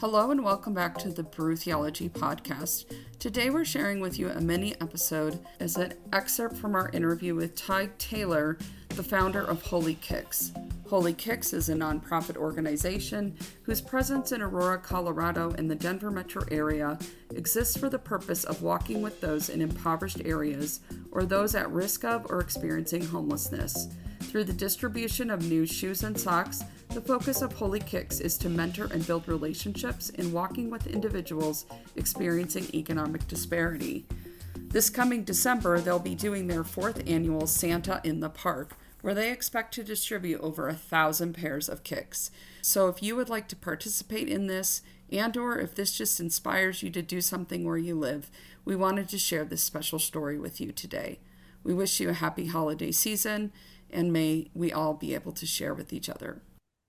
Hello and welcome back to the Brew Theology podcast. Today we're sharing with you a mini episode as an excerpt from our interview with Ty Taylor, the founder of Wholly Kicks. Wholly Kicks is a nonprofit organization whose presence in Aurora, Colorado and the Denver metro area exists for the purpose of walking with those in impoverished areas or those at risk of or experiencing homelessness. Through the distribution of new shoes and socks, the focus of Wholly Kicks is to mentor and build relationships in walking with individuals experiencing economic disparity. This coming December, they'll be doing their fourth annual Santa in the Park, where they expect to distribute over a thousand pairs of kicks. So if you would like to participate in this, and or if this just inspires you to do something where you live, we wanted to share this special story with you today. We wish you a happy holiday season and may we all be able to share with each other.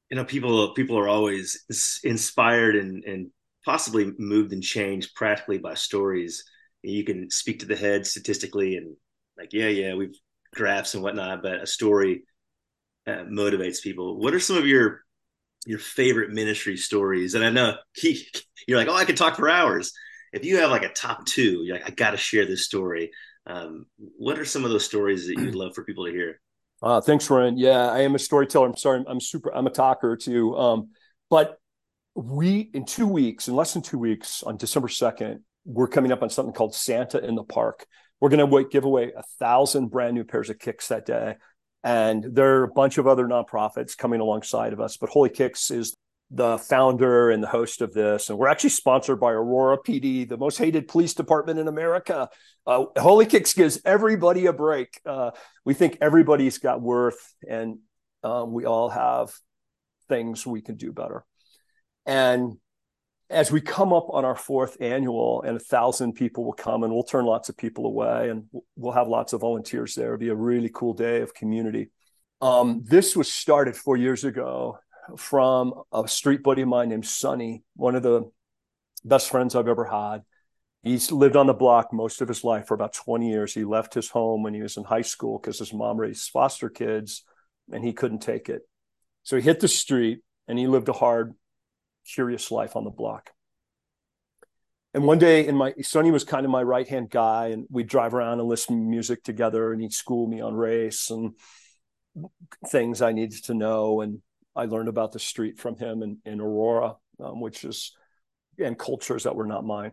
You know, people people are always inspired and, and possibly moved and changed practically by stories. You can speak to the head statistically and like, yeah, yeah, we've graphs and whatnot, but a story uh, motivates people. What are some of your your favorite ministry stories? And I know he, you're like, oh, I could talk for hours. If you have like a top two, you're like, I got to share this story. Um, what are some of those stories that you'd love for people to hear? Uh, thanks, Ryan. Yeah, I am a storyteller. I'm sorry, I'm super. I'm a talker too. Um, but we in two weeks, in less than two weeks, on December second, we're coming up on something called Santa in the Park. We're going to give away a thousand brand new pairs of kicks that day, and there are a bunch of other nonprofits coming alongside of us. But Wholly Kicks is the founder and the host of this. And we're actually sponsored by Aurora PD, the most hated police department in America. Uh, Wholly Kicks gives everybody a break. Uh, we think everybody's got worth, and um, we all have things we can do better. And as we come up on our fourth annual, and a thousand people will come, and we'll turn lots of people away, and we'll have lots of volunteers there. It'll be a really cool day of community. Um, this was started four years ago from a street buddy of mine named Sonny, one of the best friends I've ever had. He's lived on the block most of his life for about 20 years. He left his home when he was in high school because his mom raised foster kids and he couldn't take it. So he hit the street and he lived a hard, curious life on the block. And one day in my Sonny was kind of my right hand guy, and we'd drive around and listen to music together, and he'd school me on race and things I needed to know. And I learned about the street from him in, in Aurora, um, which is, and cultures that were not mine.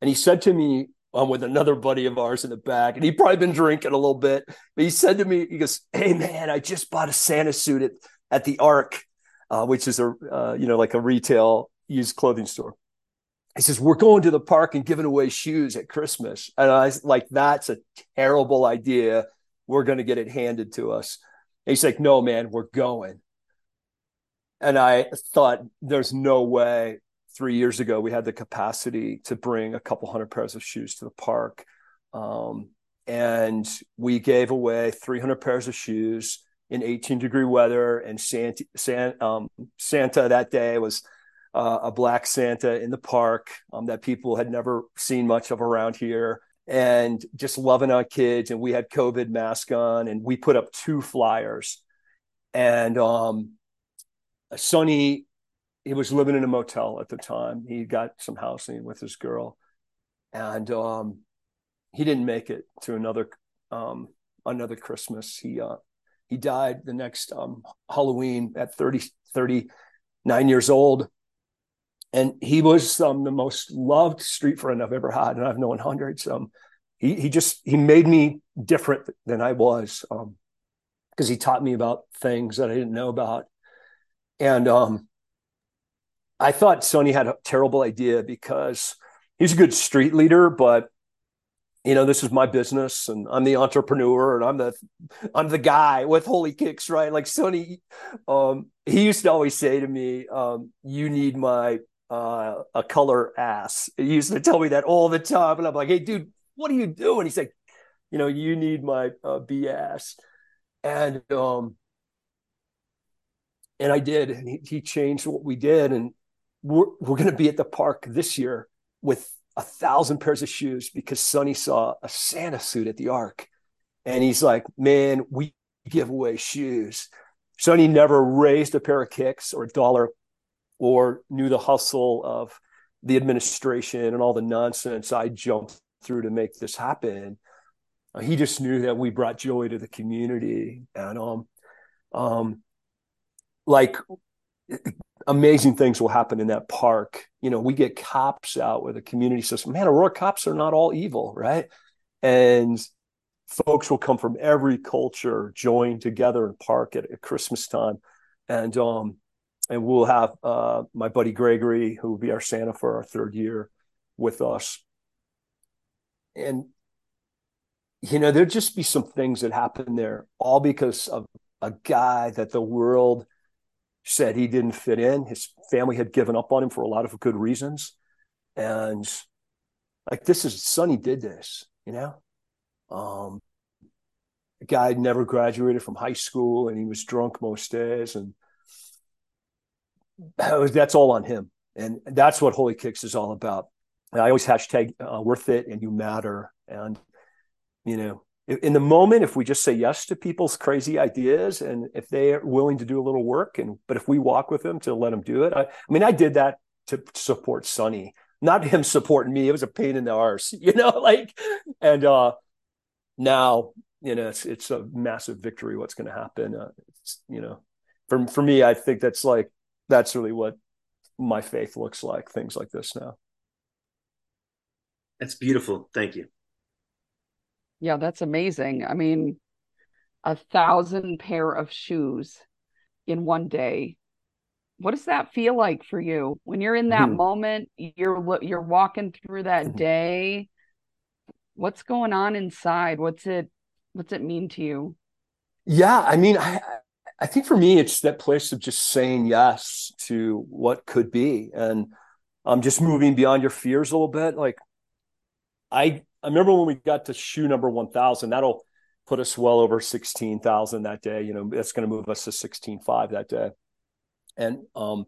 And he said to me, I'm with another buddy of ours in the back, and he'd probably been drinking a little bit, but he said to me, he goes, Hey man, I just bought a Santa suit at, at the Arc, uh, which is a, uh, you know, like a retail used clothing store. He says, We're going to the park and giving away shoes at Christmas. And I was like, That's a terrible idea. We're going to get it handed to us. He's like, no, man, we're going. And I thought, there's no way. Three years ago, we had the capacity to bring a couple hundred pairs of shoes to the park. Um, and we gave away 300 pairs of shoes in 18 degree weather. And Santa, Santa, um, Santa that day was uh, a black Santa in the park um, that people had never seen much of around here and just loving our kids. And we had COVID mask on, and we put up two flyers. And um, Sonny, he was living in a motel at the time. He got some housing with his girl, and um, he didn't make it to another um, another Christmas. He uh, he died the next um, Halloween at 30, 39 years old and he was um, the most loved street friend I've ever had, and I've known hundreds. Um, he he just he made me different than I was because um, he taught me about things that I didn't know about, and um, I thought Sonny had a terrible idea because he's a good street leader, but you know this is my business and i'm the entrepreneur and i'm the i'm the guy with wholly kicks right like sonny um he used to always say to me um you need my uh, a color ass. He used to tell me that all the time, and I'm like, "Hey, dude, what are you doing?" He's like, "You know, you need my uh, BS," and um, and I did, and he, he changed what we did, and we're we're going to be at the park this year with a thousand pairs of shoes because Sonny saw a Santa suit at the Arc, and he's like, "Man, we give away shoes." Sonny never raised a pair of kicks or a dollar or knew the hustle of the administration and all the nonsense I jumped through to make this happen. Uh, he just knew that we brought joy to the community and um um like amazing things will happen in that park. You know, we get cops out where the community says, Man, Aurora cops are not all evil, right? And folks will come from every culture, join together in park at, at Christmas time, and um, and we'll have uh, my buddy Gregory, who will be our Santa for our third year, with us. And you know, there'd just be some things that happen there, all because of a guy that the world said he didn't fit in. His family had given up on him for a lot of good reasons. And like this is Sonny did this, you know? Um a guy never graduated from high school and he was drunk most days and that's all on him. And that's what Wholly Kicks is all about. I always hashtag uh, worth it and you matter. And, you know, in the moment if we just say yes to people's crazy ideas and if they are willing to do a little work and but if we walk with them to let them do it i, I mean i did that to support sonny not him supporting me it was a pain in the arse you know like and uh now you know it's it's a massive victory what's going to happen uh, you know for for me i think that's like that's really what my faith looks like things like this now that's beautiful thank you yeah, that's amazing. I mean, a thousand pair of shoes in one day. What does that feel like for you when you're in that mm-hmm. moment? You're you're walking through that mm-hmm. day. What's going on inside? What's it What's it mean to you? Yeah, I mean, I I think for me, it's that place of just saying yes to what could be, and um, just moving beyond your fears a little bit. Like, I I remember when we got to shoe number 1000, that'll put us well over 16,000 that day. You know, that's going to move us to 16.5 that day. And um,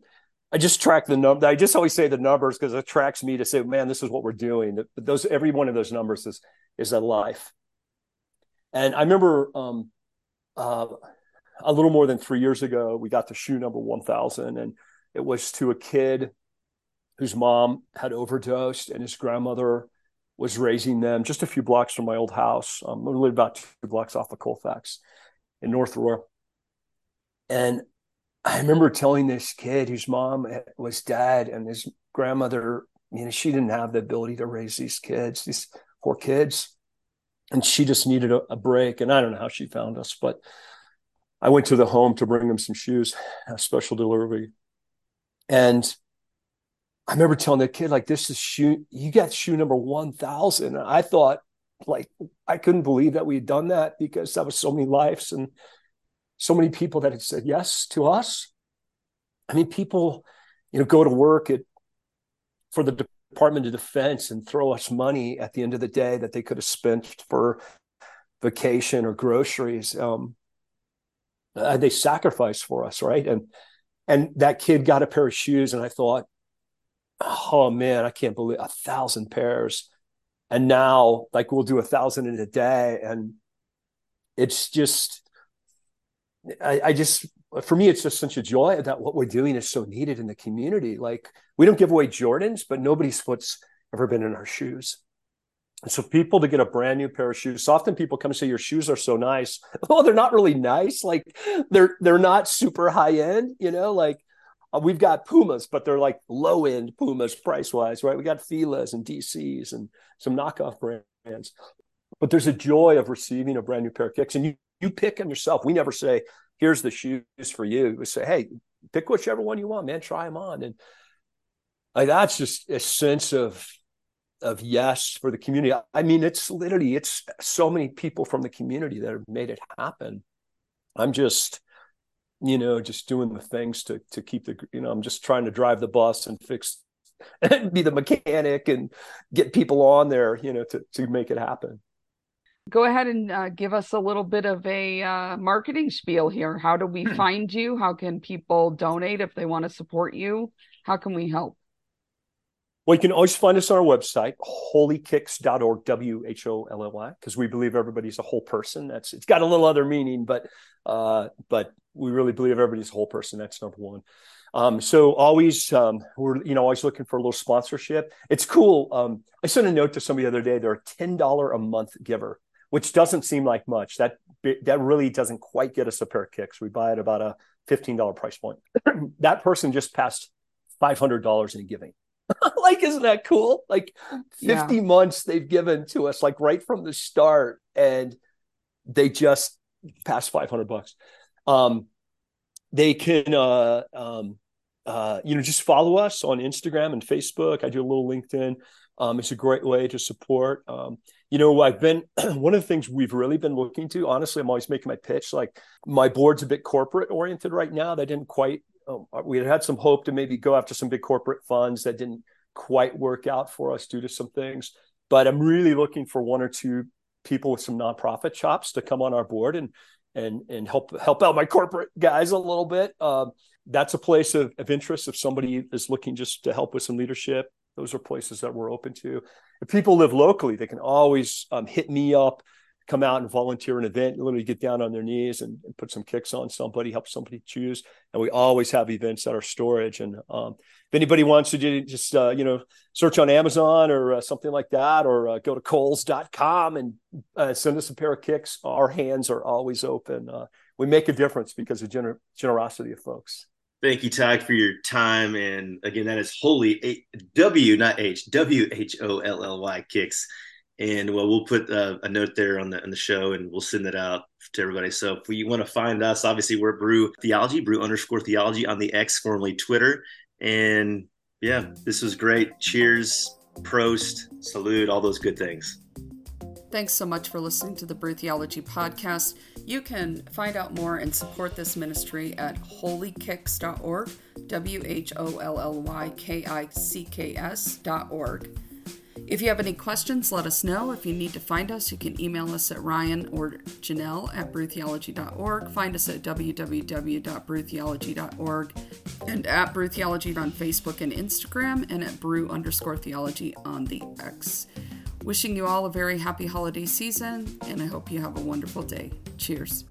I just track the number. I just always say the numbers because it attracts me to say, man, this is what we're doing. But those, every one of those numbers is, is a life. And I remember um, uh, a little more than three years ago, we got to shoe number 1000 and it was to a kid whose mom had overdosed and his grandmother was raising them just a few blocks from my old house. Um, lived about two blocks off of Colfax in North Aurora. And I remember telling this kid whose mom was dead and his grandmother, you know, she didn't have the ability to raise these kids, these poor kids. And she just needed a, a break. And I don't know how she found us, but I went to the home to bring them some shoes, a special delivery. And I remember telling the kid, like, this is shoe, you got shoe number 1000. And I thought, like, I couldn't believe that we had done that because that was so many lives and so many people that had said yes to us. I mean, people, you know, go to work at for the Department of Defense and throw us money at the end of the day that they could have spent for vacation or groceries. Um, uh, they sacrificed for us, right? And and that kid got a pair of shoes, and I thought, oh man, I can't believe a thousand pairs. And now, like, we'll do a thousand in a day. And it's just, I, I just, for me, it's just such a joy that what we're doing is so needed in the community. Like, we don't give away Jordans, but nobody's foot's ever been in our shoes. So people to get a brand new pair of shoes. Often people come and say your shoes are so nice. Well, they're not really nice. Like they're they're not super high end, you know, like uh, we've got Pumas, but they're like low end Pumas price wise, right? We got Filas and DCs and some knockoff brands. But there's a joy of receiving a brand new pair of kicks, and you you pick them yourself. We never say, "Here's the shoes for you." We say, "Hey, pick whichever one you want, man. Try them on." And like that's just a sense of of yes for the community. I mean, it's literally it's so many people from the community that have made it happen. I'm just you know, just doing the things to to keep the you know, I'm just trying to drive the bus and fix and be the mechanic and get people on there, you know, to to make it happen. Go ahead and uh, give us a little bit of a uh, marketing spiel here. How do we find you? How can people donate if they want to support you? How can we help? Well, you can always find us on our website, whollykicks.org, W H O L L Y, because we believe everybody's a whole person. That's it's got a little other meaning, but uh, but we really believe everybody's a whole person. That's number one. Um, so always, um, we're you know always looking for a little sponsorship. It's cool. Um, I sent a note to somebody the other day. They're a ten dollar a month giver, which doesn't seem like much. That that really doesn't quite get us a pair of kicks. We buy at about a fifteen dollar price point. that person just passed five hundred dollars in giving. Like, isn't that cool? Like, fifty yeah. months they've given to us, like right from the start, and they just passed five hundred bucks. Um, they can uh, um, uh, you know just follow us on instagram and facebook i do a little linkedin um, it's a great way to support um, you know i've been one of the things we've really been looking to honestly i'm always making my pitch like my board's a bit corporate oriented right now that didn't quite um, we had had some hope to maybe go after some big corporate funds that didn't quite work out for us due to some things but i'm really looking for one or two people with some nonprofit chops to come on our board and and and help help out my corporate guys a little bit. Um, that's a place of, of interest if somebody is looking just to help with some leadership. Those are places that we're open to. If people live locally, they can always um, hit me up come out and volunteer an event, literally get down on their knees and, and, put some kicks on somebody, help somebody choose. And we always have events at our storage. And um, if anybody wants to just, uh, you know, search on Amazon or uh, something like that, or uh, go to Kohl's.com and uh, send us a pair of kicks. Our hands are always open. Uh, we make a difference because of gener- generosity of folks. Thank you, Ty, for your time. And again, that is wholly W, not H, W H O L L Y kicks and well, we'll put uh, a note there on the on the show, and we'll send it out to everybody. So if you want to find us, obviously we're Brew Theology, Brew underscore Theology on the X, formerly Twitter. And yeah, this was great. Cheers, prost, salute, all those good things. Thanks so much for listening to the Brew Theology podcast. You can find out more and support this ministry at whollykicks.org, W H O L L Y K I C K S.org. If you have any questions, let us know. If you need to find us, you can email us at Ryan or Janelle at brewtheology.org. Find us at www.brewtheology.org and at Brew Theology on Facebook and Instagram and at brew underscore theology on the X. Wishing you all a very happy holiday season, and I hope you have a wonderful day. Cheers.